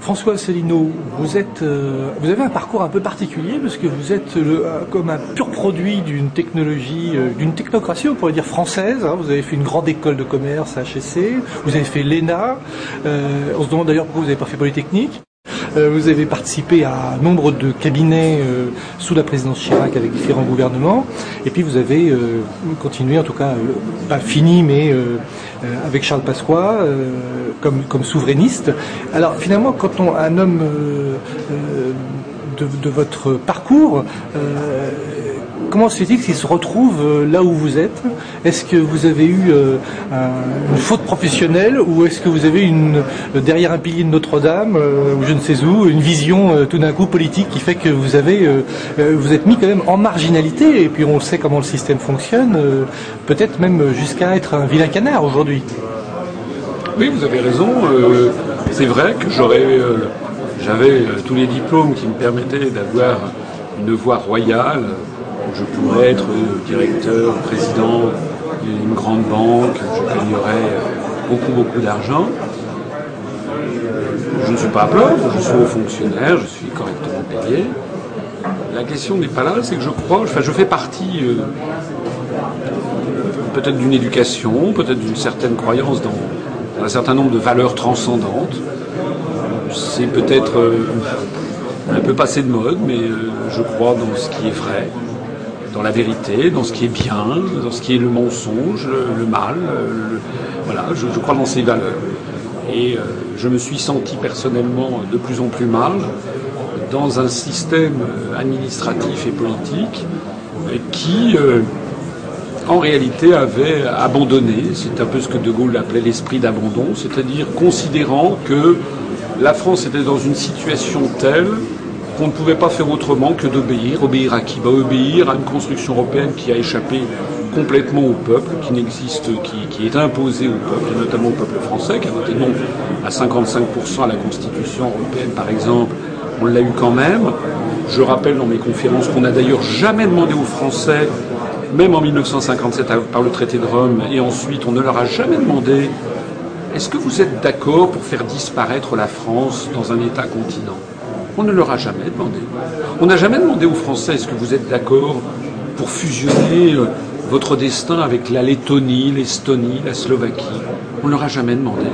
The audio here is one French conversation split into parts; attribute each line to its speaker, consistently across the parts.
Speaker 1: François Asselineau, vous êtes, euh, vous avez un parcours un peu particulier parce que vous êtes le, euh, comme un pur produit d'une technologie, euh, d'une technocratie, on pourrait dire française. hein. Vous avez fait une grande école de commerce à HEC, vous avez fait l'ENA. On se demande d'ailleurs pourquoi vous n'avez pas fait Polytechnique. Euh, vous avez participé à nombre de cabinets euh, sous la présidence Chirac avec différents gouvernements. Et puis vous avez euh, continué, en tout cas, pas fini, mais avec Charles Pasqua comme, comme souverainiste. Alors finalement, quand on, un homme de, de votre parcours, comment se fait-il qu'il se retrouve euh, là où vous êtes? Est-ce que vous avez eu euh, un- une faute professionnelle ou est-ce que vous avez euh, derrière un pilier de Notre-Dame ou je ne sais où une vision tout d'un coup politique qui fait que vous êtes mis quand même en marginalité et puis on sait comment le système fonctionne, peut-être même jusqu'à être un vilain canard aujourd'hui?
Speaker 2: Oui, vous avez raison. c'est vrai que j'avais tous les diplômes qui me permettaient d'avoir une voie royale. Je pourrais être euh, directeur, président d'une grande banque. Je gagnerais euh, beaucoup, beaucoup d'argent. Je ne suis pas plaindre. Je suis fonctionnaire. Je suis correctement payé. La question n'est pas là. C'est que je crois, enfin, je fais partie. euh, peut-être d'une éducation, peut-être d'une certaine croyance dans un certain nombre de valeurs transcendantes. C'est peut-être un peu passé de mode, mais je crois dans ce qui est vrai, dans la vérité, dans ce qui est bien, dans ce qui est le mensonge, le, mal. voilà, je, crois dans ces valeurs. Et euh, je me suis senti personnellement de plus en plus mal dans un système euh, administratif et politique euh, qui en réalité avait abandonné, c'est un peu ce que De Gaulle appelait l'esprit d'abandon, c'est-à-dire considérant que la France était dans une situation telle qu'on ne pouvait pas faire autrement que d'obéir. Obéir à qui bah, Obéir à une construction européenne qui a échappé complètement au peuple, qui n'existe, qui, qui est imposée au peuple, et notamment au peuple français, qui a voté non à 55% à la Constitution européenne, par exemple. On l'a eu quand même. Je rappelle dans mes conférences qu'on n'a d'ailleurs jamais demandé aux Français même en 1957 par le traité de Rome, et ensuite on ne leur a jamais demandé est-ce que vous êtes d'accord pour faire disparaître la France dans un État continent? On ne leur a jamais demandé. On n'a jamais demandé aux Français est-ce que vous êtes d'accord pour fusionner euh, votre destin avec la Lettonie, l'Estonie, la Slovaquie? On ne leur a jamais demandé.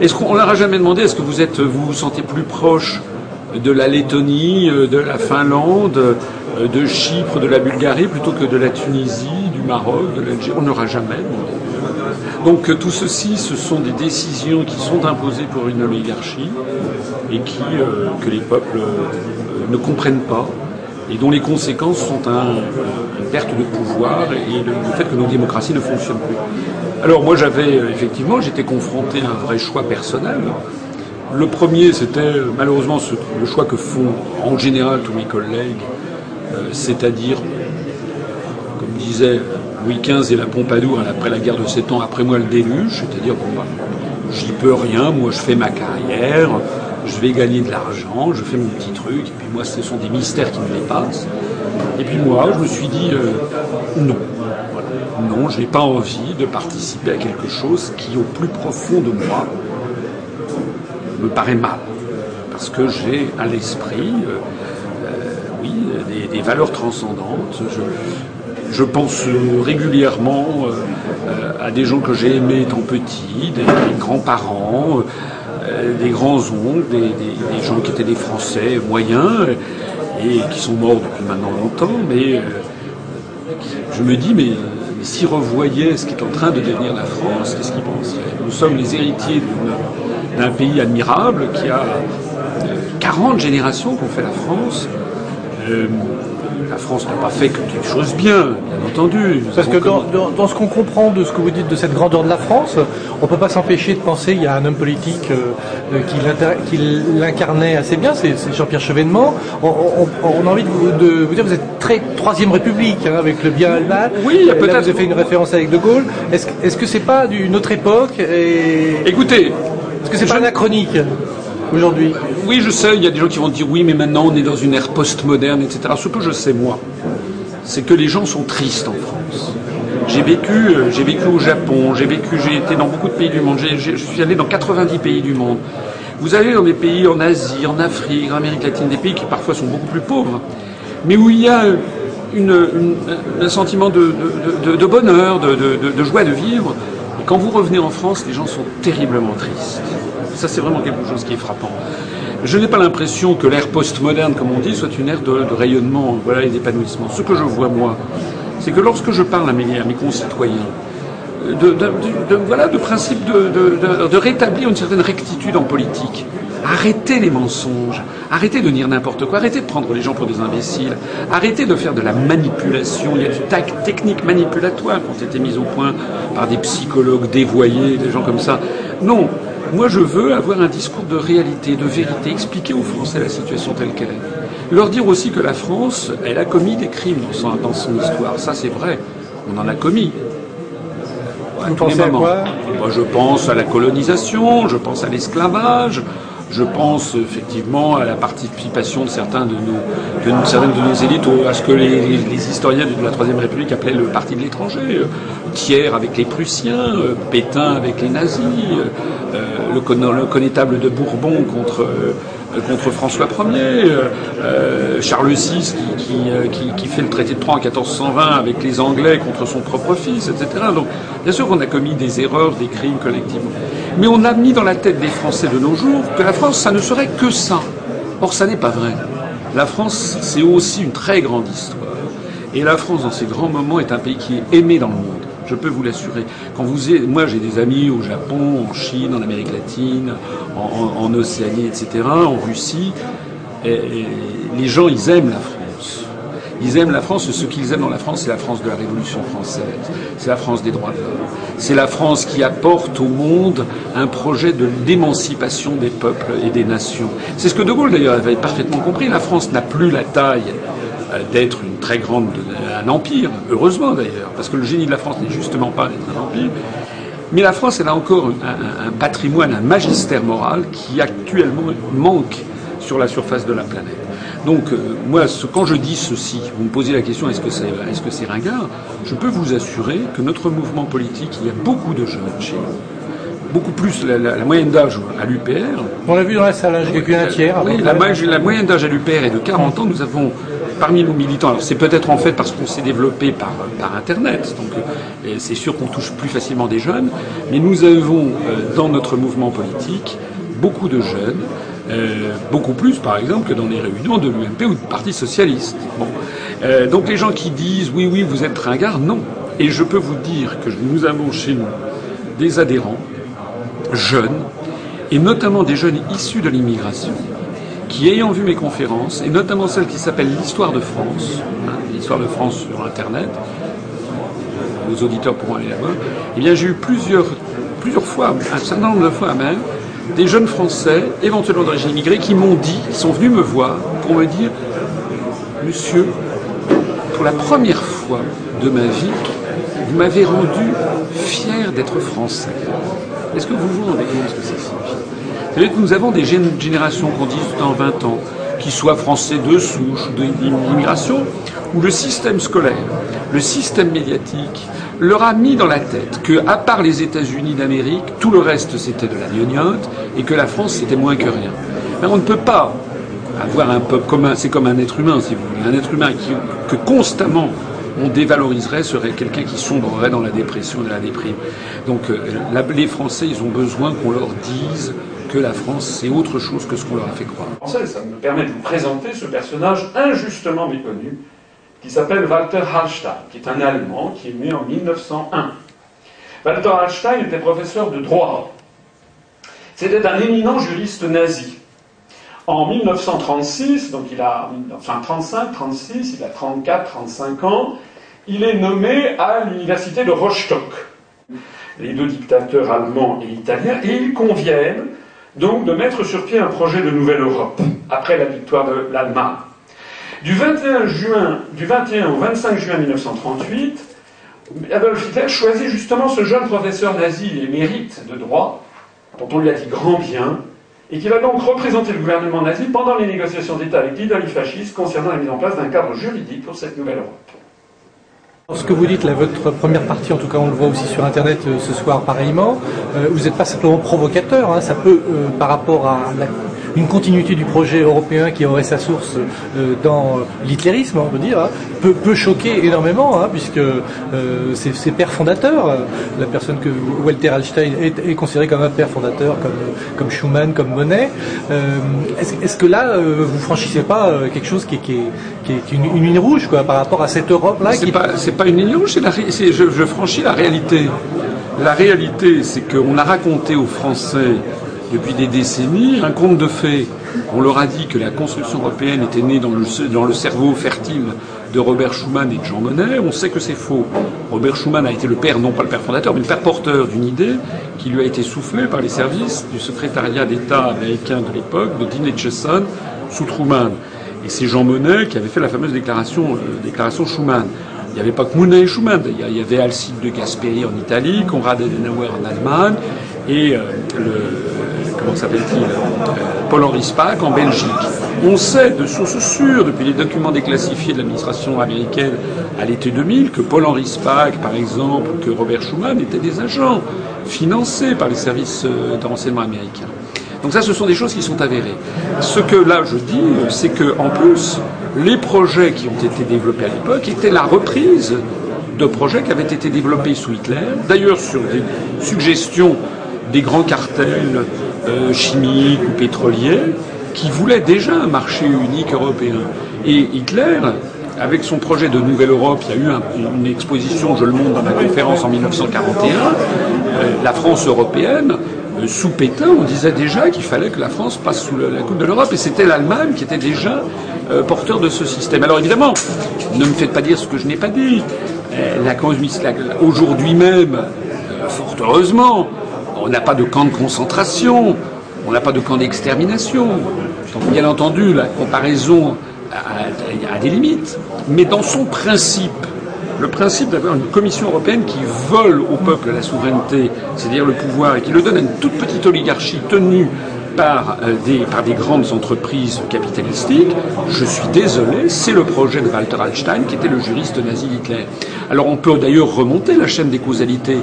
Speaker 2: Est-ce qu'on leur a jamais demandé est-ce que vous êtes, vous vous sentez plus proche de la Lettonie, euh, de la Finlande, euh, de Chypre, de la Bulgarie, plutôt que de la Tunisie, du Maroc, de l'Algérie. On n'aura jamais demandé. Donc euh, tout ceci, ce sont des décisions qui sont imposées pour une oligarchie et euh, que les peuples euh, ne comprennent pas et dont les conséquences sont un- une perte de pouvoir et le, fait que nos démocraties ne fonctionnent plus. Alors moi j'avais effectivement, j'étais confronté à un vrai choix personnel. Le premier, c'était malheureusement le choix que font en général tous mes collègues, c'est-à-dire, Louis XV et la Pompadour après la guerre de Sept ans, après moi le déluge, c'est-à-dire, bon, bah, j'y peux rien, moi je fais ma carrière, je vais gagner de l'argent, je fais mon petit truc, et puis moi ce sont des mystères qui me dépassent. Et puis moi, je me suis dit, euh, non. Non, je n'ai pas envie de participer à quelque chose qui, au plus profond de moi, me paraît mal. Parce que j'ai à l'esprit, euh, euh, oui, des, valeurs transcendantes. Je pense euh, régulièrement euh, à des gens que j'ai aimés étant petit, des, grands-parents, euh, des grands-oncles, des, des- gens qui étaient des Français moyens et qui sont morts depuis maintenant longtemps, mais je me dis, mais, s'ils revoyaient ce qui est en train de devenir la France, qu'est-ce qu'ils penseraient? Nous sommes les héritiers d'un pays admirable qui a euh, 40 générations qu'on fait la France. Euh, la France n'a pas fait que des choses bien, bien entendu. Nous
Speaker 1: Parce que dans,
Speaker 2: commis-
Speaker 1: dans- dans ce qu'on comprend de ce que vous dites de cette grandeur de la France, on ne peut pas s'empêcher de penser il y a un homme politique euh, euh, qui l'incarnait assez bien, c'est Jean-Pierre Chevènement. On, on- on a envie de vous, de vous dire vous êtes très Troisième République hein, avec le bien et le mal.
Speaker 2: Oui,
Speaker 1: Là,
Speaker 2: peut-être-
Speaker 1: Vous avez fait une référence avec De Gaulle. Est-ce que- est-ce que c'est pas d'une autre époque et
Speaker 2: Écoutez,
Speaker 1: est-ce que c'est pas
Speaker 2: je-
Speaker 1: anachronique?
Speaker 2: Oui, je sais, il y a des gens qui vont dire oui, mais maintenant on est dans une ère postmoderne, etc. Ce que je sais, moi, c'est que les gens sont tristes en France. J'ai vécu, euh, j'ai vécu au Japon, j'ai vécu, j'ai été dans beaucoup de pays du monde, je suis allé dans 90 pays du monde. Vous allez dans des pays en Asie, en Afrique, en Amérique latine, des pays qui parfois sont beaucoup plus pauvres, mais où il y a un sentiment de, bonheur, de, joie de vivre. Et quand vous revenez en France, les gens sont terriblement tristes. Ça, c'est vraiment quelque chose qui est frappant. Je n'ai pas l'impression que l'ère postmoderne, comme on dit, soit une ère de, rayonnement voilà, et d'épanouissement. Ce que je vois, moi, c'est que lorsque je parle à mes, à mes concitoyens, de, voilà, de principe de, rétablir une certaine rectitude en politique, Arrêtez les mensonges, arrêtez de dire n'importe quoi, arrêtez de prendre les gens pour des imbéciles, arrêtez de faire de la manipulation. Il y a du tac technique manipulatoire qui ont été mis au point par des psychologues dévoyés, des gens comme ça. Non, moi je veux avoir un discours de réalité, de vérité, expliquer aux Français la situation telle qu'elle est. Leur dire aussi que la France, elle a commis des crimes dans son, dans son histoire. Ça c'est vrai, on en a commis.
Speaker 1: Vous pensez à quoi
Speaker 2: Moi, Je pense à la colonisation, je pense à l'esclavage, je pense effectivement à la participation de certains de nos, de, certaines de nos élites à ce que les, historiens de la Troisième République appelaient le parti de l'étranger. Euh, Thiers avec les Prussiens, euh, Pétain avec les nazis, euh, le, connétable de Bourbon contre contre François Ier, Charles VI qui, qui, fait le traité de Troyes en 1420 avec les Anglais contre son propre fils, etc. Donc, bien sûr qu'on a commis des erreurs, des crimes collectivement. Mais on a mis dans la tête des Français de nos jours que la France, ça ne serait que ça. Or, ça n'est pas vrai. La France, c'est aussi une très grande histoire. Et la France, dans ces grands moments, est un pays qui est aimé dans le monde. Je peux vous l'assurer. Quand vous moi, j'ai des amis au Japon, en Chine, en Amérique latine, en, Océanie, etc., en Russie. les gens, ils aiment la France. Ils aiment la France, ce qu'ils aiment dans la France, c'est la France de la Révolution française, c'est la France des droits de l'homme, c'est la France qui apporte au monde un projet de d'émancipation des peuples et des nations. C'est ce que De Gaulle d'ailleurs avait parfaitement compris. La France n'a plus la taille d'être une très grande un empire, heureusement d'ailleurs, parce que le génie de la France n'est justement pas d'être un empire. Mais la France, elle a encore un, un patrimoine, un magistère moral qui actuellement manque sur la surface de la planète. Donc, euh, moi, quand je dis ceci, vous me posez la question est-ce que c'est est -ce c'est ringard? Je peux vous assurer que notre mouvement politique, il y a beaucoup de jeunes chez nous. Beaucoup plus la, moyenne d'âge à l'UPR.
Speaker 1: On l'a vu dans la salle, hein, j'ai un tiers.
Speaker 2: Oui, la, la, moyenne d'âge à l'UPR est de 40 ans. Nous avons parmi nos militants, alors c'est peut-être en fait parce qu'on s'est développé par, Internet, donc euh, c'est sûr qu'on touche plus facilement des jeunes, mais nous avons euh, dans notre mouvement politique beaucoup de jeunes euh, beaucoup plus, par exemple, que dans les réunions de l'UMP ou du Parti socialiste. Donc les gens qui disent oui, oui, vous êtes ringard, non. Et je peux vous dire que nous avons chez nous des adhérents jeunes, et notamment des jeunes issus de l'immigration, qui ayant vu mes conférences, et notamment celle qui s'appelle l'histoire de France, hein, l'histoire de France sur Internet, nos auditeurs pourront aller là-bas, eh bien j'ai eu plusieurs, plusieurs fois, un certain nombre de fois même, des jeunes Français, éventuellement d'origine immigrée, qui m'ont dit, qui sont venus me voir pour me dire Monsieur, pour la première fois de ma vie, vous m'avez rendu fier d'être français. Est-ce que vous vous rendez compte ce que signifie Que nous avons des générations qui ont 18 ans, 20 ans, qui soient français de souche, d'immigration, où le système scolaire, le système médiatique, leur a mis dans la tête que, à part les États-Unis d'Amérique, tout le reste c'était de la gnognotte et que la France c'était moins que rien. Mais on ne peut pas avoir un peuple commun, c'est comme un être humain, si vous voulez. Un être humain que constamment on dévaloriserait serait quelqu'un qui sombrerait dans la dépression et la déprime. Donc euh, les Français, ils ont besoin qu'on leur dise que la France, c'est autre chose que ce qu'on leur a fait croire.
Speaker 3: Ça me permet de vous présenter ce personnage injustement méconnu, qui s'appelle Walter Hallstein, qui est un Allemand qui est né en 1901. Walter Hallstein était professeur de droit. C'était un éminent juriste nazi. En 1936, donc il a, enfin 35, 36, il a 34, 35 ans, il est nommé à l'université de Rostock. Les deux dictateurs allemands et italiens, et ils conviennent donc de mettre sur pied un projet de nouvelle Europe, après la victoire de l'Allemagne. Du 21, juin, du 21 au 25 juin 1938, Adolf Hitler choisit justement ce jeune professeur nazi émérite de droit, dont on lui a dit grand bien, et qui va donc représenter le gouvernement nazi pendant les négociations d'État avec l'Italie fasciste concernant la mise en place d'un cadre juridique pour cette nouvelle Europe.
Speaker 1: Ce que vous dites, là, votre première partie, en tout cas on le voit aussi sur Internet euh, ce soir pareillement, euh, vous n'êtes pas simplement provocateur, hein, ça peut, euh, par rapport à la une continuité du projet européen qui aurait sa source euh, dans l'hitlérisme, on peut dire, hein, peut, peut, choquer énormément, hein, puisque euh, ses, pères fondateurs, euh, la personne que Walter Hallstein est, considéré comme un père fondateur, comme, comme Schumann, comme Monet, est-ce que là, vous franchissez pas quelque chose qui est, qui est, une, ligne rouge quoi, par rapport à cette Europe-là
Speaker 2: C'est pas, pas une ligne rouge, je, je franchis la réalité. La réalité, c'est qu'on a raconté aux Français depuis des décennies un conte de fées. On leur a dit que la construction européenne était née dans le, dans le cerveau fertile de Robert Schuman et de Jean Monnet. On sait que c'est faux. Robert Schuman a été le père, non pas le père fondateur, mais le père porteur d'une idée qui lui a été soufflée par les services du secrétariat d'État américain de l'époque, de Dean Acheson, sous Truman. Et c'est Jean Monnet qui avait fait la fameuse déclaration, euh, déclaration Schuman. Il n'y avait pas que Monnet et Schuman. Il y avait Alcide de Gasperi en Italie, Konrad Adenauer en Allemagne, et euh, le, s'appelle-t-il, euh, Paul-Henri Spaak en Belgique. On sait de sources sûres, depuis les documents déclassifiés de l'administration américaine à l'été 2000, que Paul-Henri Spaak, par exemple, que Robert Schuman étaient des agents financés par les services euh, de renseignement américains. Donc ça, ce sont des choses qui sont avérées. Ce que là je dis, c'est que en plus, les projets qui ont été développés à l'époque étaient la reprise de projets qui avaient été développés sous Hitler, d'ailleurs sur des suggestions des grands cartels euh, chimiques ou pétroliers qui voulaient déjà un marché unique européen. Et Hitler, avec son projet de Nouvelle Europe, il y a eu une exposition, je le montre dans ma conférence en 1941, euh, la France européenne, euh, sous Pétain, on disait déjà qu'il fallait que la France passe sous la coupe de l'Europe, et c'était l'Allemagne qui était déjà porteur de ce système. Alors évidemment, ne me faites pas dire ce que je n'ai pas dit. Aujourd'hui même, fort heureusement, on n'a pas de camp de concentration, on n'a pas de camp d'extermination. Bien entendu, la comparaison a, des limites. Mais dans son principe, le principe d'avoir une Commission européenne qui vole au peuple la souveraineté, c'est-à-dire le pouvoir, et qui le donne à une toute petite oligarchie tenue par euh, des, grandes entreprises capitalistiques, je suis désolé, c'est le projet de Walter Hallstein qui était le juriste nazi Hitler. Alors on peut d'ailleurs remonter la chaîne des causalités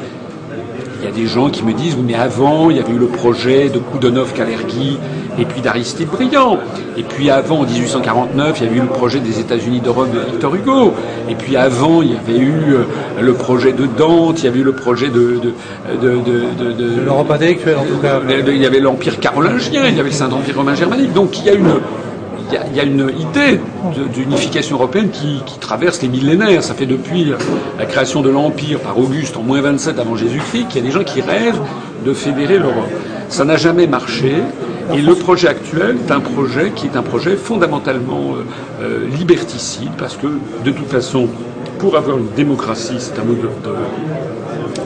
Speaker 2: des gens qui me disent, mais avant, il y avait eu le projet de Koudonov Kalergi et puis d'Aristide Briand. Et puis avant, en 1849, il y avait eu le projet des États-Unis d'Europe de Victor Hugo. Et puis avant, il y avait eu euh, le projet de Dante, il y avait eu le projet de...
Speaker 1: de, de, de, l'Europe intellectuelle, en tout cas.
Speaker 2: Il y avait l'Empire carolingien, il y avait le Saint-Empire romain germanique. Donc il y a une il y, a une idée d'unification européenne qui, traverse les millénaires. Ça fait depuis la création de l'Empire par Auguste en moins 27 avant Jésus-Christ qu'il y a des gens qui rêvent de fédérer l'Europe. Ça n'a jamais marché. Et le projet actuel est un projet qui est un projet fondamentalement euh, euh, liberticide, parce que de toute façon, pour avoir une démocratie, c'est un mot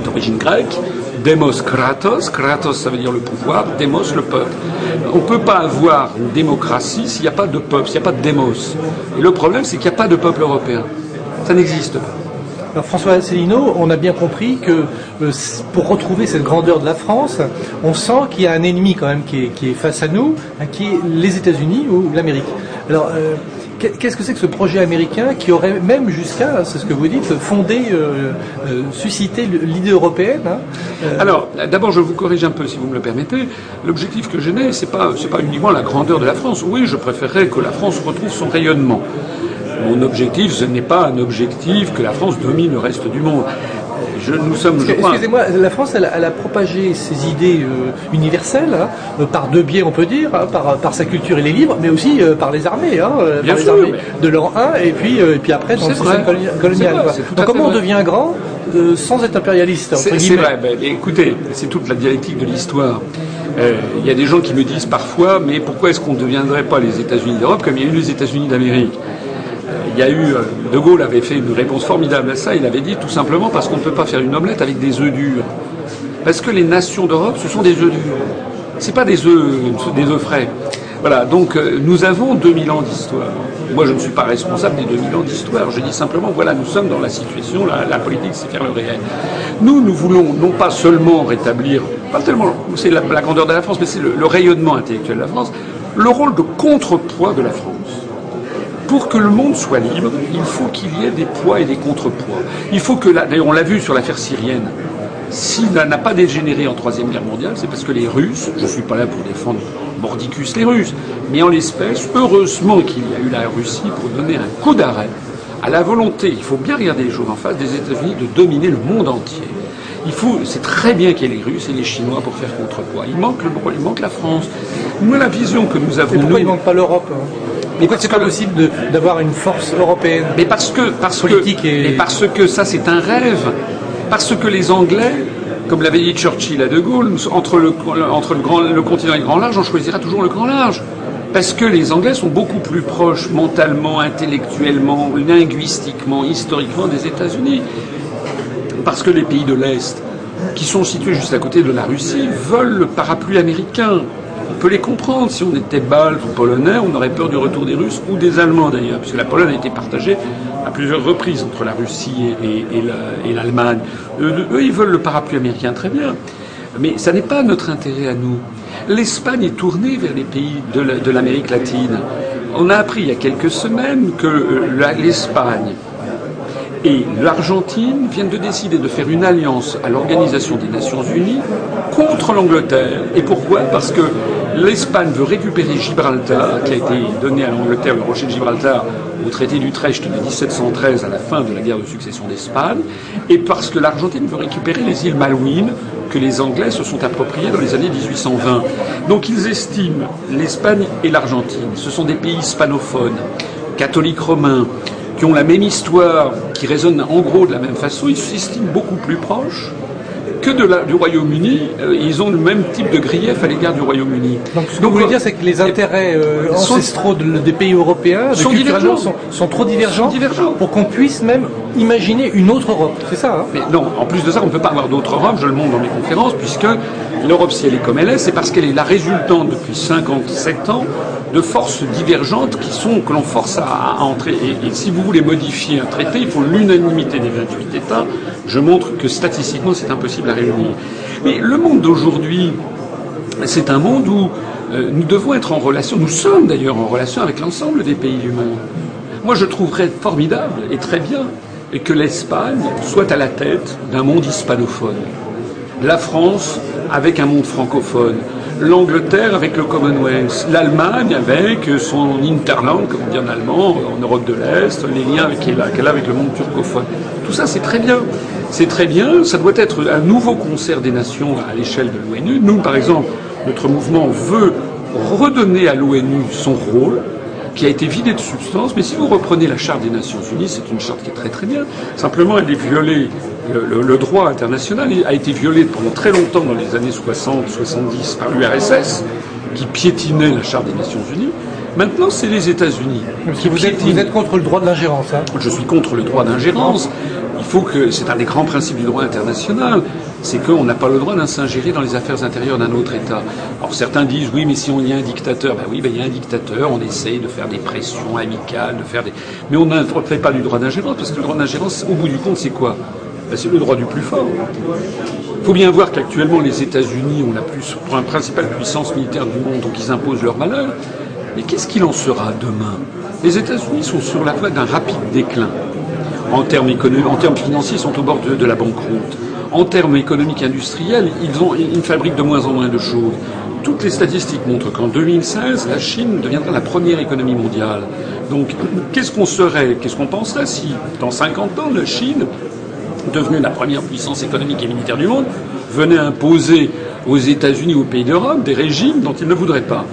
Speaker 2: d'origine grecque, Demos Kratos, Kratos ça veut dire le pouvoir, Demos le peuple. On ne peut pas avoir une démocratie s'il n'y a pas de peuple, s'il n'y a pas de Demos. Et le problème, c'est qu'il n'y a pas de peuple européen. Ça n'existe pas.
Speaker 1: Alors François Asselineau, on a bien compris que euh, pour retrouver cette grandeur de la France, on sent qu'il y a un ennemi quand même qui est, face à nous, hein, qui est les États-Unis ou l'Amérique. Alors, euh, Qu'est-ce que c'est que ce projet américain qui aurait même jusqu'à, c'est ce que vous dites, fondé, euh, euh, suscité l'idée européenne hein,
Speaker 2: euh, Alors, d'abord, je vous corrige un peu, si vous me le permettez. L'objectif que je n'ai, c'est pas, c'est pas uniquement la grandeur de la France. Oui, je préférerais que la France retrouve son rayonnement. Mon objectif, ce n'est pas un objectif que la France domine le reste du monde nous sommes,
Speaker 1: Excusez-moi, la France, elle, a propagé ses idées euh, universelles hein, euh, par deux biais, on peut dire, hein, par, sa culture et les livres, mais aussi euh, par les armées, hein, par les armées de l'an 1 et puis, et puis après dans le système colonial. Donc comment on devient grand sans être impérialiste
Speaker 2: C'est vrai. Ben, écoutez, c'est toute la dialectique de l'histoire. Il y a des gens qui me disent parfois, mais pourquoi est-ce qu'on ne deviendrait pas les États-Unis d'Europe comme il y a eu les États-Unis d'Amérique? Il y a eu, euh, De Gaulle avait fait une réponse formidable à ça, il avait dit tout simplement parce qu'on ne peut pas faire une omelette avec des œufs durs. Parce que les nations d'Europe, ce sont des œufs durs. C'est pas des œufs, des œufs frais. Voilà, donc euh, nous avons 2000 ans d'histoire. Moi, je ne suis pas responsable des 2000 ans d'histoire. Je dis simplement, voilà, nous sommes dans la situation, la, la politique, c'est faire le réel. Nous, nous voulons non pas seulement rétablir pas tellement c'est la, grandeur de la France, mais c'est le, rayonnement intellectuel de la France, le rôle de contrepoids de la France. Pour que le monde soit libre, il faut qu'il y ait des poids et des contrepoids. Il faut que, d'ailleurs on l'a vu sur l'affaire syrienne, s'il n'a pas dégénéré en Troisième Guerre mondiale, c'est parce que les Russes, je ne suis pas là pour défendre mordicus les Russes, mais en l'espèce, heureusement qu'il y a eu la Russie pour donner un coup d'arrêt à la volonté, il faut bien regarder les choses en face, des États-Unis de dominer le monde entier. Il faut, c'est très bien qu'il y ait les Russes et les Chinois pour faire contrepoids. Il manque le, il manque la France. Moi, la vision que nous avons.
Speaker 1: Pourquoi il ne manque pas l'Europe hein mais pourquoi c'est pas possible d'avoir une force européenne
Speaker 2: Mais parce que, parce politique et... parce que ça, c'est un rêve. Parce que les Anglais, comme l'avait dit Churchill à De Gaulle, entre le, entre le, grand, le continent et le grand large, on choisira toujours le grand large. Parce que les Anglais sont beaucoup plus proches mentalement, intellectuellement, linguistiquement, historiquement des États-Unis. Parce que les pays de l'Est, qui sont situés juste à côté de la Russie, veulent le parapluie américain. On peut les comprendre. Si on était balte ou polonais, on aurait peur du retour des Russes ou des Allemands d'ailleurs, puisque la Pologne a été partagée à plusieurs reprises entre la Russie et, l'Allemagne. Eux, ils veulent le parapluie américain très bien. Mais ça n'est pas notre intérêt à nous. L'Espagne est tournée vers les pays de l'Amérique latine. On a appris il y a quelques semaines que euh, l'Espagne et l'Argentine viennent de décider de faire une alliance à l'Organisation des Nations Unies contre l'Angleterre. Et pourquoi? Parce que l'Espagne veut récupérer Gibraltar, qui a été donné à l'Angleterre, le rocher de Gibraltar, au traité d'Utrecht de 1713 à la fin de la guerre de succession d'Espagne, et parce que l'Argentine veut récupérer les îles Malouines, que les Anglais se sont appropriés dans les années 1820. Donc ils estiment l'Espagne et l'Argentine. Ce sont des pays hispanophones, catholiques romains, qui ont la même histoire, qui résonnent en gros de la même façon. Ils s'estiment beaucoup plus proches que de la, du Royaume-Uni, euh, ils ont le même type de grief à l'égard du Royaume-Uni.
Speaker 1: Donc ce que vous voulez dire, c'est que les intérêts euh, ancestraux des pays européens sont, divergents. Sont, trop divergents, pour qu'on puisse même imaginer une autre Europe. C'est ça hein
Speaker 2: Mais non, en plus de ça, on ne peut pas avoir d'autre Europe, je le montre dans mes conférences, puisque l'Europe, si elle est comme elle est, c'est parce qu'elle est la résultante depuis 57 ans de forces divergentes qui sont, que l'on force à, entrer. Et, si vous voulez modifier un traité, il faut l'unanimité des 28 États. Je montre que statistiquement, c'est impossible Mais le monde d'aujourd'hui, c'est un monde où euh, nous devons être en relation, nous sommes d'ailleurs en relation avec l'ensemble des pays du monde. Moi, je trouverais formidable et très bien que l'Espagne soit à la tête d'un monde hispanophone. La France avec un monde francophone l'Angleterre avec le Commonwealth, l'Allemagne avec son Interland, comme on dit en allemand, en Europe de l'Est, les liens qu'elle a, avec le monde turcophone. Tout ça, c'est très bien. C'est très bien, ça doit être un nouveau concert des nations à l'échelle de l'ONU. Nous, par exemple, notre mouvement veut redonner à l'ONU son rôle, qui a été vidé de substance, mais si vous reprenez la Charte des Nations Unies, c'est une charte qui est très très bien. Simplement, elle est violée le, droit international a été violé pendant très longtemps dans les années 60-70 par l'URSS, qui piétinait la Charte des Nations Unies. Maintenant, c'est les États-Unis.
Speaker 1: Vous, êtes contre le droit d'ingérence hein
Speaker 2: Je suis contre le droit d'ingérence. Il faut que c'est un des grands principes du droit international, c'est qu'on n'a pas le droit de s'ingérer dans les affaires intérieures d'un autre État. Alors certains disent oui, mais si on y a un dictateur, ben oui, ben il y a un dictateur, on essaye de faire des pressions amicales, de faire des, mais on ne fait pas du droit d'ingérence parce que le droit d'ingérence, au bout du compte, c'est quoi? Ben, c'est le droit du plus fort. Il faut bien voir qu'actuellement les États-Unis ont la plus, principale puissance militaire du monde, donc ils imposent leur malheur. Mais qu'est-ce qu'il en sera demain? Les États-Unis sont sur la voie d'un rapide déclin. En termes, en termes financiers, ils sont au bord de, la banqueroute. En termes économiques industriels, ils, ont, ils fabriquent de moins en moins de choses. Toutes les statistiques montrent qu'en 2016, la Chine deviendra la première économie mondiale. Donc, qu'est-ce qu'on serait, qu'est-ce qu'on penserait si, dans 50 ans, la Chine devenue la première puissance économique et militaire du monde, venait imposer aux États-Unis, aux pays d'Europe, des régimes dont ils ne voudraient pas.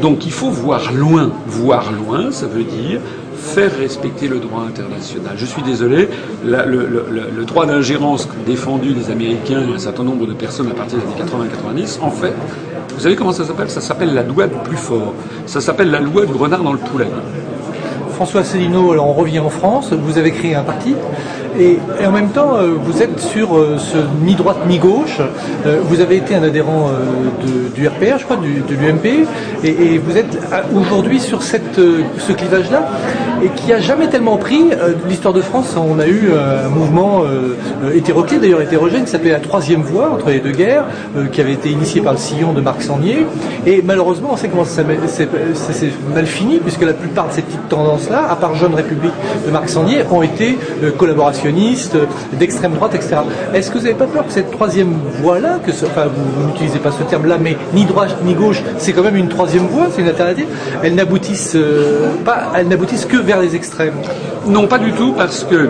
Speaker 2: Donc il faut voir loin. Voir loin, ça veut dire faire respecter le droit international. Je suis désolé, le, droit d'ingérence défendu des Américains et un certain nombre de personnes à partir des années 80-90, en fait, vous savez comment ça s'appelle? Ça s'appelle la loi du plus fort. Ça s'appelle la loi du renard dans le poulet.
Speaker 1: François Célineau, alors on revient en France, vous avez créé un parti Et, en même temps, euh, vous êtes sur euh, ce ni droite ni gauche. Euh, vous avez été un adhérent du RPR, je crois, de l'UMP, et, vous êtes aujourd'hui sur cette, ce clivage-là, et qui a jamais tellement pris. L'histoire de France, on a eu un mouvement hétéroclite, d'ailleurs hétérogène, qui s'appelait la troisième voie entre les deux guerres, qui avait été initié par le sillon de Marc Sangnier. Et malheureusement, on sait comment ça s'est mal fini, puisque la plupart de ces petites tendances-là, à part Jeune République de Marc Sangnier, ont été d'extrême droite, etc. Est-ce que vous n'avez pas peur que cette troisième voie-là, que enfin vous, n'utilisez pas ce terme-là, mais ni droite ni gauche, c'est quand même une troisième voie, c'est une alternative, elle n'aboutisse euh, pas, elle n'aboutisse que vers les extrêmes?
Speaker 2: Non, pas du tout, parce que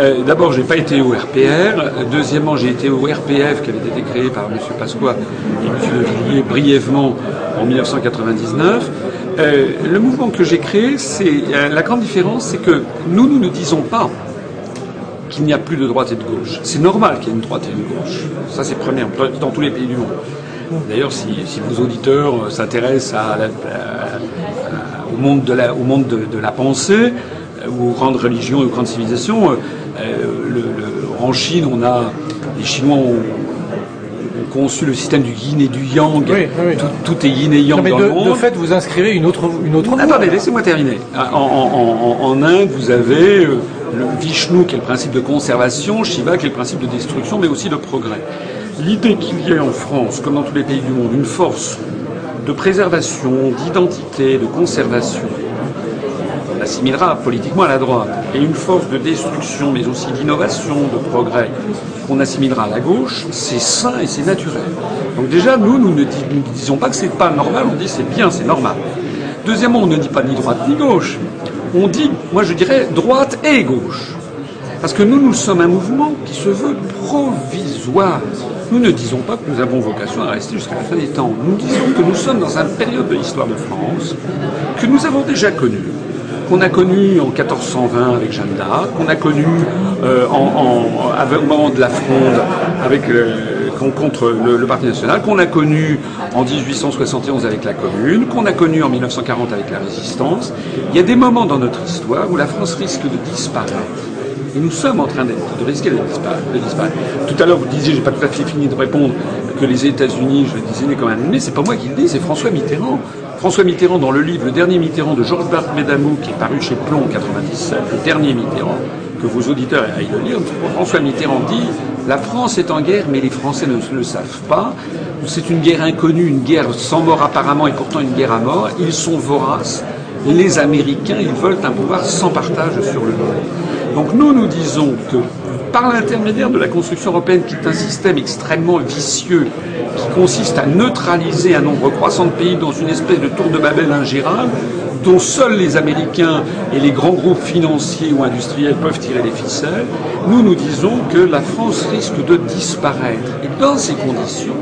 Speaker 2: euh, d'abord, j'ai pas été au RPR. Deuxièmement, j'ai été au RPF qui avait été créé par M. Pasqua et M. Villiers brièvement en 1999. Euh, le mouvement que j'ai créé, c'est la grande différence, c'est que nous, nous ne disons pas qu'il n'y a plus de droite et de gauche. C'est normal qu'il y ait une droite et une gauche. Ça, c'est premier, dans tous les pays du monde. D'ailleurs, si, vos auditeurs s'intéressent au monde, de la, au monde de, la pensée, euh, ou aux grandes religions et aux grandes civilisations, euh, en Chine, on a, les Chinois ont, conçu le système du yin et du yang. Tout, est yin et yang dans
Speaker 1: de,
Speaker 2: le monde.
Speaker 1: De fait, vous inscrivez une autre, une autre
Speaker 2: Attendez, laissez-moi terminer. En, Inde, vous avez euh, le Vishnu qui est le principe de conservation, Shiva qui est le principe de destruction, mais aussi de progrès. L'idée qu'il y ait en France, comme dans tous les pays du monde, une force de préservation, d'identité, de conservation, on assimilera politiquement à la droite, et une force de destruction, mais aussi d'innovation, de progrès, qu'on assimilera à la gauche, c'est sain et c'est naturel. Donc déjà, nous, nous ne disons pas que c'est pas normal, on dit c'est bien, c'est normal. Deuxièmement, on ne dit pas ni droite ni gauche on dit, moi je dirais, droite et gauche. Parce que nous, nous sommes un mouvement qui se veut provisoire. Nous ne disons pas que nous avons vocation à rester jusqu'à la fin des temps. Nous disons que nous sommes dans une période de l'histoire de France que nous avons déjà connue qu'on a connu en 1420 avec Jeanne d'Arc, qu'on a connu euh, au moment de la fronde avec contre le, Parti national, qu'on a connu en 1871 avec la Commune, qu'on a connu en 1940 avec la Résistance. Il y a des moments dans notre histoire où la France risque de disparaître. Et nous sommes en train de risquer de disparaître, Tout à l'heure, vous disiez, j'ai pas tout à fait fini de répondre, que les États-Unis, je le disais comme un ennemi, c'est pas moi qui le dis, c'est François Mitterrand. François Mitterrand, dans le livre Le dernier Mitterrand de Georges Médamou, qui est paru chez Plomb en 97, le dernier Mitterrand, que vos auditeurs aillent le lire, François Mitterrand dit La France est en guerre, mais les Français ne le savent pas. C'est une guerre inconnue, une guerre sans mort apparemment, et pourtant une guerre à mort. Ils sont voraces. Les Américains, ils veulent un pouvoir sans partage sur le monde. Donc nous, nous disons que par l'intermédiaire de la construction européenne, qui est un système extrêmement vicieux, qui consiste à neutraliser un nombre croissant de pays dans une espèce de tour de Babel ingérable, dont seuls les Américains et les grands groupes financiers ou industriels peuvent tirer les ficelles, nous nous disons que la France risque de disparaître. Et dans ces conditions,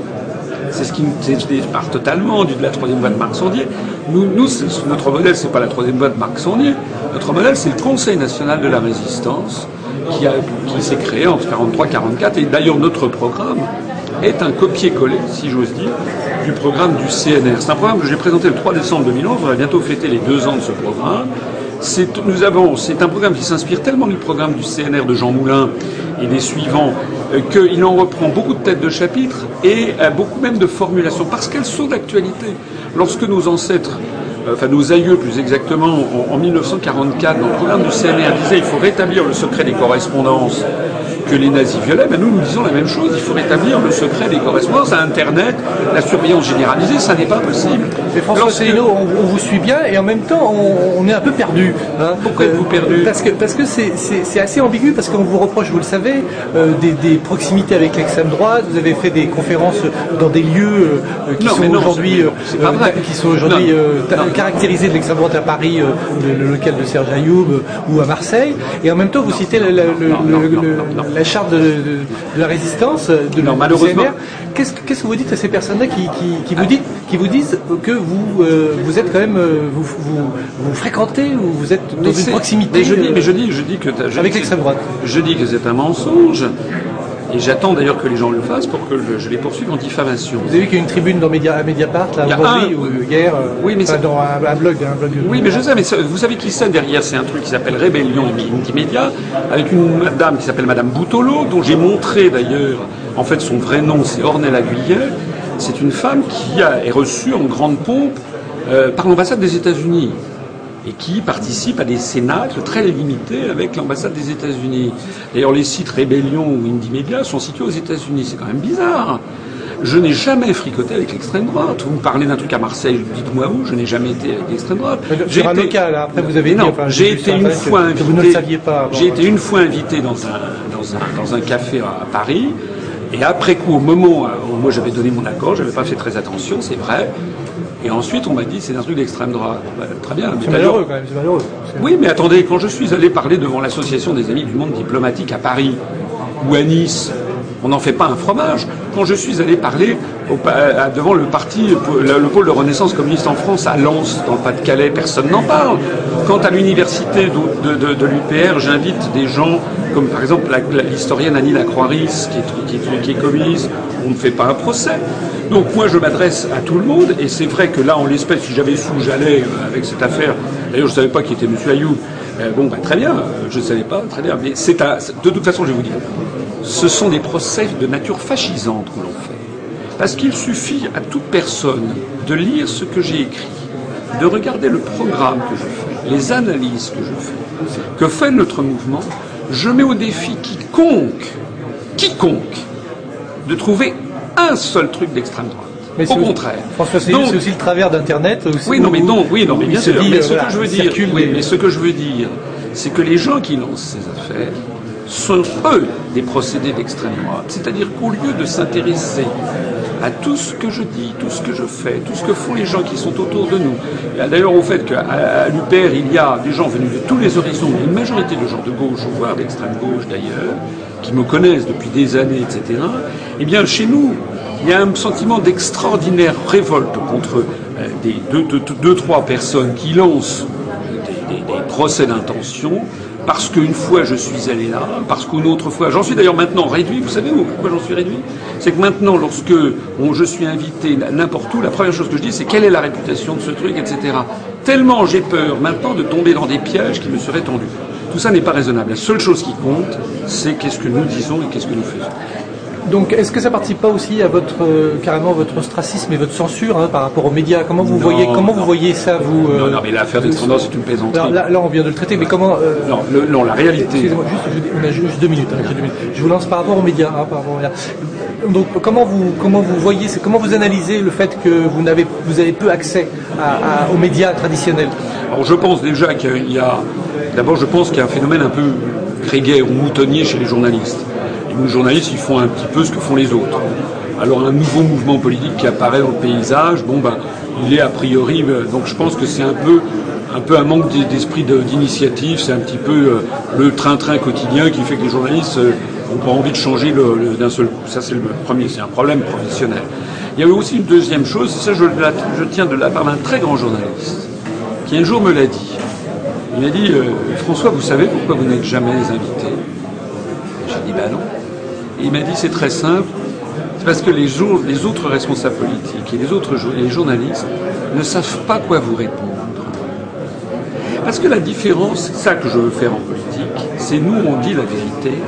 Speaker 2: c'est ce qui nous sépare totalement de la troisième voie de Marc Sondier. Nous notre modèle, c'est pas la troisième voie de Marc Sondier. Notre modèle, c'est le Conseil national de la résistance qui, s'est créé entre 43 et 44. Et d'ailleurs, notre programme est un copier-coller, si j'ose dire, du programme du CNR. C'est un programme que j'ai présenté le 3 décembre 2011. On va bientôt fêter les deux ans de ce programme. C'est, un programme qui s'inspire tellement du programme du CNR de Jean Moulin et des suivants euh, qu'il en reprend beaucoup de têtes de chapitre et beaucoup même de formulations parce qu'elles sont d'actualité. Lorsque nos ancêtres enfin nos aïeux plus exactement, en, 1944, dans le programme du CNR, disaient il faut rétablir le secret des correspondances que les nazis violaient, mais nous nous disons la même chose, il faut rétablir le secret des correspondances à Internet, la surveillance généralisée, ça n'est pas possible.
Speaker 1: Mais François Céline, on, vous suit bien et en même temps on, est un peu perdu.
Speaker 2: Hein. Pourquoi êtes-vous perdu
Speaker 1: Parce que parce que c'est assez ambigu, parce qu'on vous reproche, vous le savez, euh, des, proximités avec l'extrême droite, vous avez fait des conférences dans des lieux euh, qui, sont aujourd'hui, qui sont aujourd'hui caractérisés de l'extrême droite à Paris, le, local de Serge Ayoub ou à Marseille, et en même temps vous citez la charte de, la résistance de
Speaker 2: non, malheureusement.
Speaker 1: Qu'est-ce que vous dites à ces personnes-là qui, vous disent, qui vous disent que vous, euh, vous êtes quand même, euh, vous, vous, fréquentez ou vous êtes dans une proximité
Speaker 2: mais je dis, mais je dis, je dis que
Speaker 1: avec l'extrême droite.
Speaker 2: Je dis que c'est un mensonge. Et j'attends d'ailleurs que les gens le fassent pour que je les poursuive en diffamation.
Speaker 1: Vous avez vu qu'il y a une tribune dans Média, à Mediapart, là, aujourd'hui, ou hier, euh,
Speaker 2: oui, mais
Speaker 1: enfin, dans un, un blog, un blog.
Speaker 2: Oui, mais je sais, mais vous savez qui c'est derrière C'est un truc qui s'appelle Rébellion Multimédia, avec une madame qui s'appelle Madame Boutolo, dont j'ai montré d'ailleurs, en fait, son vrai nom, c'est Ornella Guyet. C'est une femme qui a, est reçue en grande pompe euh, par l'ambassade des États-Unis et qui participe à des cénacles très limités avec l'ambassade des États-Unis. D'ailleurs, les sites Rébellion ou Indymedia sont situés aux États-Unis. C'est quand même bizarre. Je n'ai jamais fricoté avec l'extrême droite. Vous me parlez d'un truc à Marseille, dites-moi où, je n'ai jamais été avec l'extrême droite.
Speaker 1: J'ai été... local, hein. après vous avez
Speaker 2: non,
Speaker 1: dit, enfin,
Speaker 2: j'ai été une fois invité.
Speaker 1: Vous ne le saviez pas.
Speaker 2: J'ai été une fois invité dans un, dans un, dans un café à Paris. Et après coup, au moment où moi j'avais donné mon accord, j'avais pas fait très attention, c'est vrai. Et ensuite, on m'a dit c'est un truc d'extrême droite. Bah, très bien.
Speaker 1: C'est malheureux quand même, c'est malheureux.
Speaker 2: Oui, mais attendez, quand je suis allé parler devant l'association des amis du monde diplomatique à Paris ou à Nice, on n'en fait pas un fromage. Quand je suis allé parler à, devant le parti, le, le, pôle de renaissance communiste en France à Lens, dans le Pas-de-Calais, personne n'en parle. Quant à l'université de, l'UPR, j'invite des gens comme par exemple l'historienne Annie Lacroix-Ris, qui est, communiste. On ne fait pas un procès. Donc moi je m'adresse à tout le monde, et c'est vrai que là, en l'espèce, si j'avais su, j'allais euh, avec cette affaire. D'ailleurs, je ne savais pas qui était M. Ayoub. Euh, bon, bah, très bien, je ne savais pas, très bien. Mais c'est de toute façon, je vais vous dire, ce sont des procès de nature fascisante que l'on fait. Parce qu'il suffit à toute personne de lire ce que j'ai écrit, de regarder le programme que je fais, les analyses que je fais, que fait notre mouvement. Je mets au défi quiconque, quiconque, de trouver un seul truc d'extrême droite.
Speaker 1: Mais
Speaker 2: Au contraire.
Speaker 1: François c'est aussi le travers d'Internet.
Speaker 2: Oui, non, mais non, oui, non, mais bien sûr.
Speaker 1: Dit,
Speaker 2: mais ce
Speaker 1: voilà,
Speaker 2: que je veux dire, oui, mais ce que je veux dire, c'est que les gens qui lancent ces affaires sont eux des procédés d'extrême droite. C'est-à-dire qu'au lieu de s'intéresser à tout ce que je dis, tout ce que je fais, tout ce que font les gens qui sont autour de nous. D'ailleurs, au fait qu'à l'UPR, il y a des gens venus de tous les horizons, une majorité de gens de gauche, voire d'extrême gauche d'ailleurs, qui me connaissent depuis des années, etc. Eh bien, chez nous, il y a un sentiment d'extraordinaire révolte contre euh, deux, trois personnes qui lancent des, procès d'intention parce qu'une fois je suis allé là, parce qu'une autre fois, j'en suis d'ailleurs maintenant réduit, vous savez pourquoi j'en suis réduit? C'est que maintenant, lorsque je suis invité n'importe où, la première chose que je dis, c'est quelle est la réputation de ce truc, etc. Tellement j'ai peur maintenant de tomber dans des pièges qui me seraient tendus. Tout ça n'est pas raisonnable. La seule chose qui compte, c'est qu'est-ce que nous disons et qu'est-ce que nous faisons.
Speaker 1: Donc, est-ce que ça participe pas aussi à votre euh, carrément votre ostracisme et votre censure hein, par rapport aux médias? Comment vous
Speaker 2: Non,
Speaker 1: voyez comment
Speaker 2: non.
Speaker 1: vous voyez ça vous euh,
Speaker 2: Non, non, mais l'affaire d'extrême droite, c'est une plaisanterie.
Speaker 1: là, là, on vient de le traiter, mais comment euh,
Speaker 2: Non, le- non, la réalité.
Speaker 1: Excusez-moi, juste, je- on a juste deux minutes, hein, deux minutes. Je vous lance par rapport aux médias. hein, par rapport aux médias. Donc, comment vous, comment vous voyez, comment vous analysez le fait que vous n'avez, vous avez peu accès à- à- aux médias traditionnels?
Speaker 2: Alors je pense déjà qu'il y a. D'abord, je pense qu'il y a un phénomène un peu grégaire ou moutonnier chez les journalistes. Les journalistes, ils font un petit peu ce que font les autres. Alors un nouveau mouvement politique qui apparaît dans le paysage, bon ben, il est a priori. euh, Donc je pense que c'est un peu, un peu un manque d'esprit de- d'initiative. C'est un petit peu euh, le train-train quotidien qui fait que les journalistes euh, n'ont pas envie de changer d'un seul coup. Ça c'est le premier, c'est un problème professionnel. Il y avait aussi une deuxième chose, ça je, tiens de la part d'un très grand journaliste qui un jour me l'a dit. Il m'a dit euh, François, vous savez pourquoi vous n'êtes jamais invité? J'ai dit ben non. Il m'a dit c'est très simple. C'est parce que les, autres responsables politiques et les autres les journalistes ne savent pas quoi vous répondre. Parce que la différence, c'est ça que je veux faire en politique, c'est nous on dit la vérité,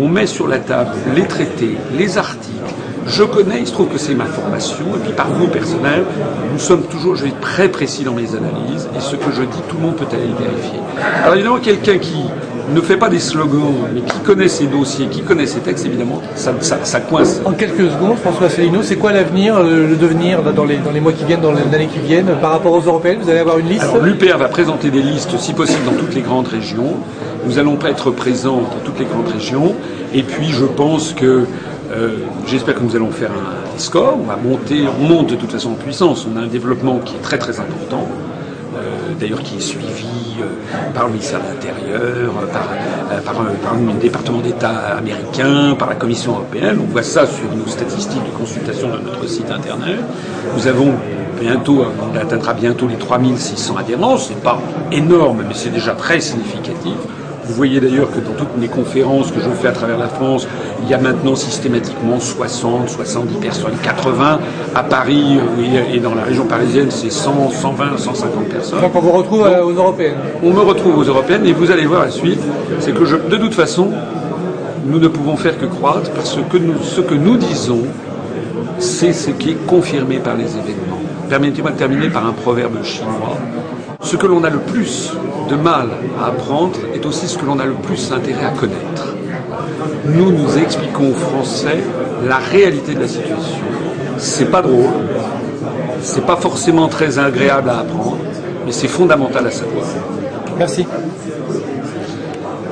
Speaker 2: on met sur la table les traités, les articles. Je connais, il se trouve que c'est ma formation, et puis par goût personnel, nous sommes toujours, je vais être très précis dans mes analyses, et ce que je dis, tout le monde peut aller le vérifier. Alors évidemment, quelqu'un qui ne fait pas des slogans, mais qui connaît ses dossiers, qui connaît ses textes, évidemment, ça, ça, ça coince.
Speaker 1: En quelques secondes, François Asselineau, c'est quoi l'avenir, euh, le devenir dans les, dans les mois qui viennent, dans les années qui viennent, par rapport aux européennes? Vous allez avoir une liste?
Speaker 2: Alors l'UPR va présenter des listes, si possible, dans toutes les grandes régions. Nous allons être présents dans toutes les grandes régions. Et puis je pense que euh, j'espère que nous allons faire un score. On va monter, on monte de toute façon en puissance. On a un développement qui est très très important. D'ailleurs, qui est suivi euh, par le ministère de l'Intérieur, euh, par, euh, par, le département d'État américain, par la Commission européenne. On voit ça sur nos statistiques de consultation de notre site internet. Nous avons bientôt, on atteindra bientôt les 3600 adhérents. C'est pas énorme, mais c'est déjà très significatif. Vous voyez d'ailleurs que dans toutes mes conférences que je fais à travers la France, il y a maintenant systématiquement 60, 70 personnes, 80. À Paris et dans la région parisienne, c'est 100, 120, 150 personnes.
Speaker 1: Donc on vous retrouve euh, aux européennes
Speaker 2: On me retrouve aux européennes et vous allez voir la suite. C'est que je, de toute façon, nous ne pouvons faire que croître parce que nous, ce que nous disons, c'est ce qui est confirmé par les événements. Permettez-moi de terminer par un proverbe chinois. Ce que l'on a le plus de mal à apprendre est aussi ce que l'on a le plus intérêt à connaître. Nous nous expliquons aux Français la réalité de la situation. C'est pas drôle, c'est pas forcément très agréable à apprendre, mais c'est fondamental à savoir.
Speaker 1: Merci.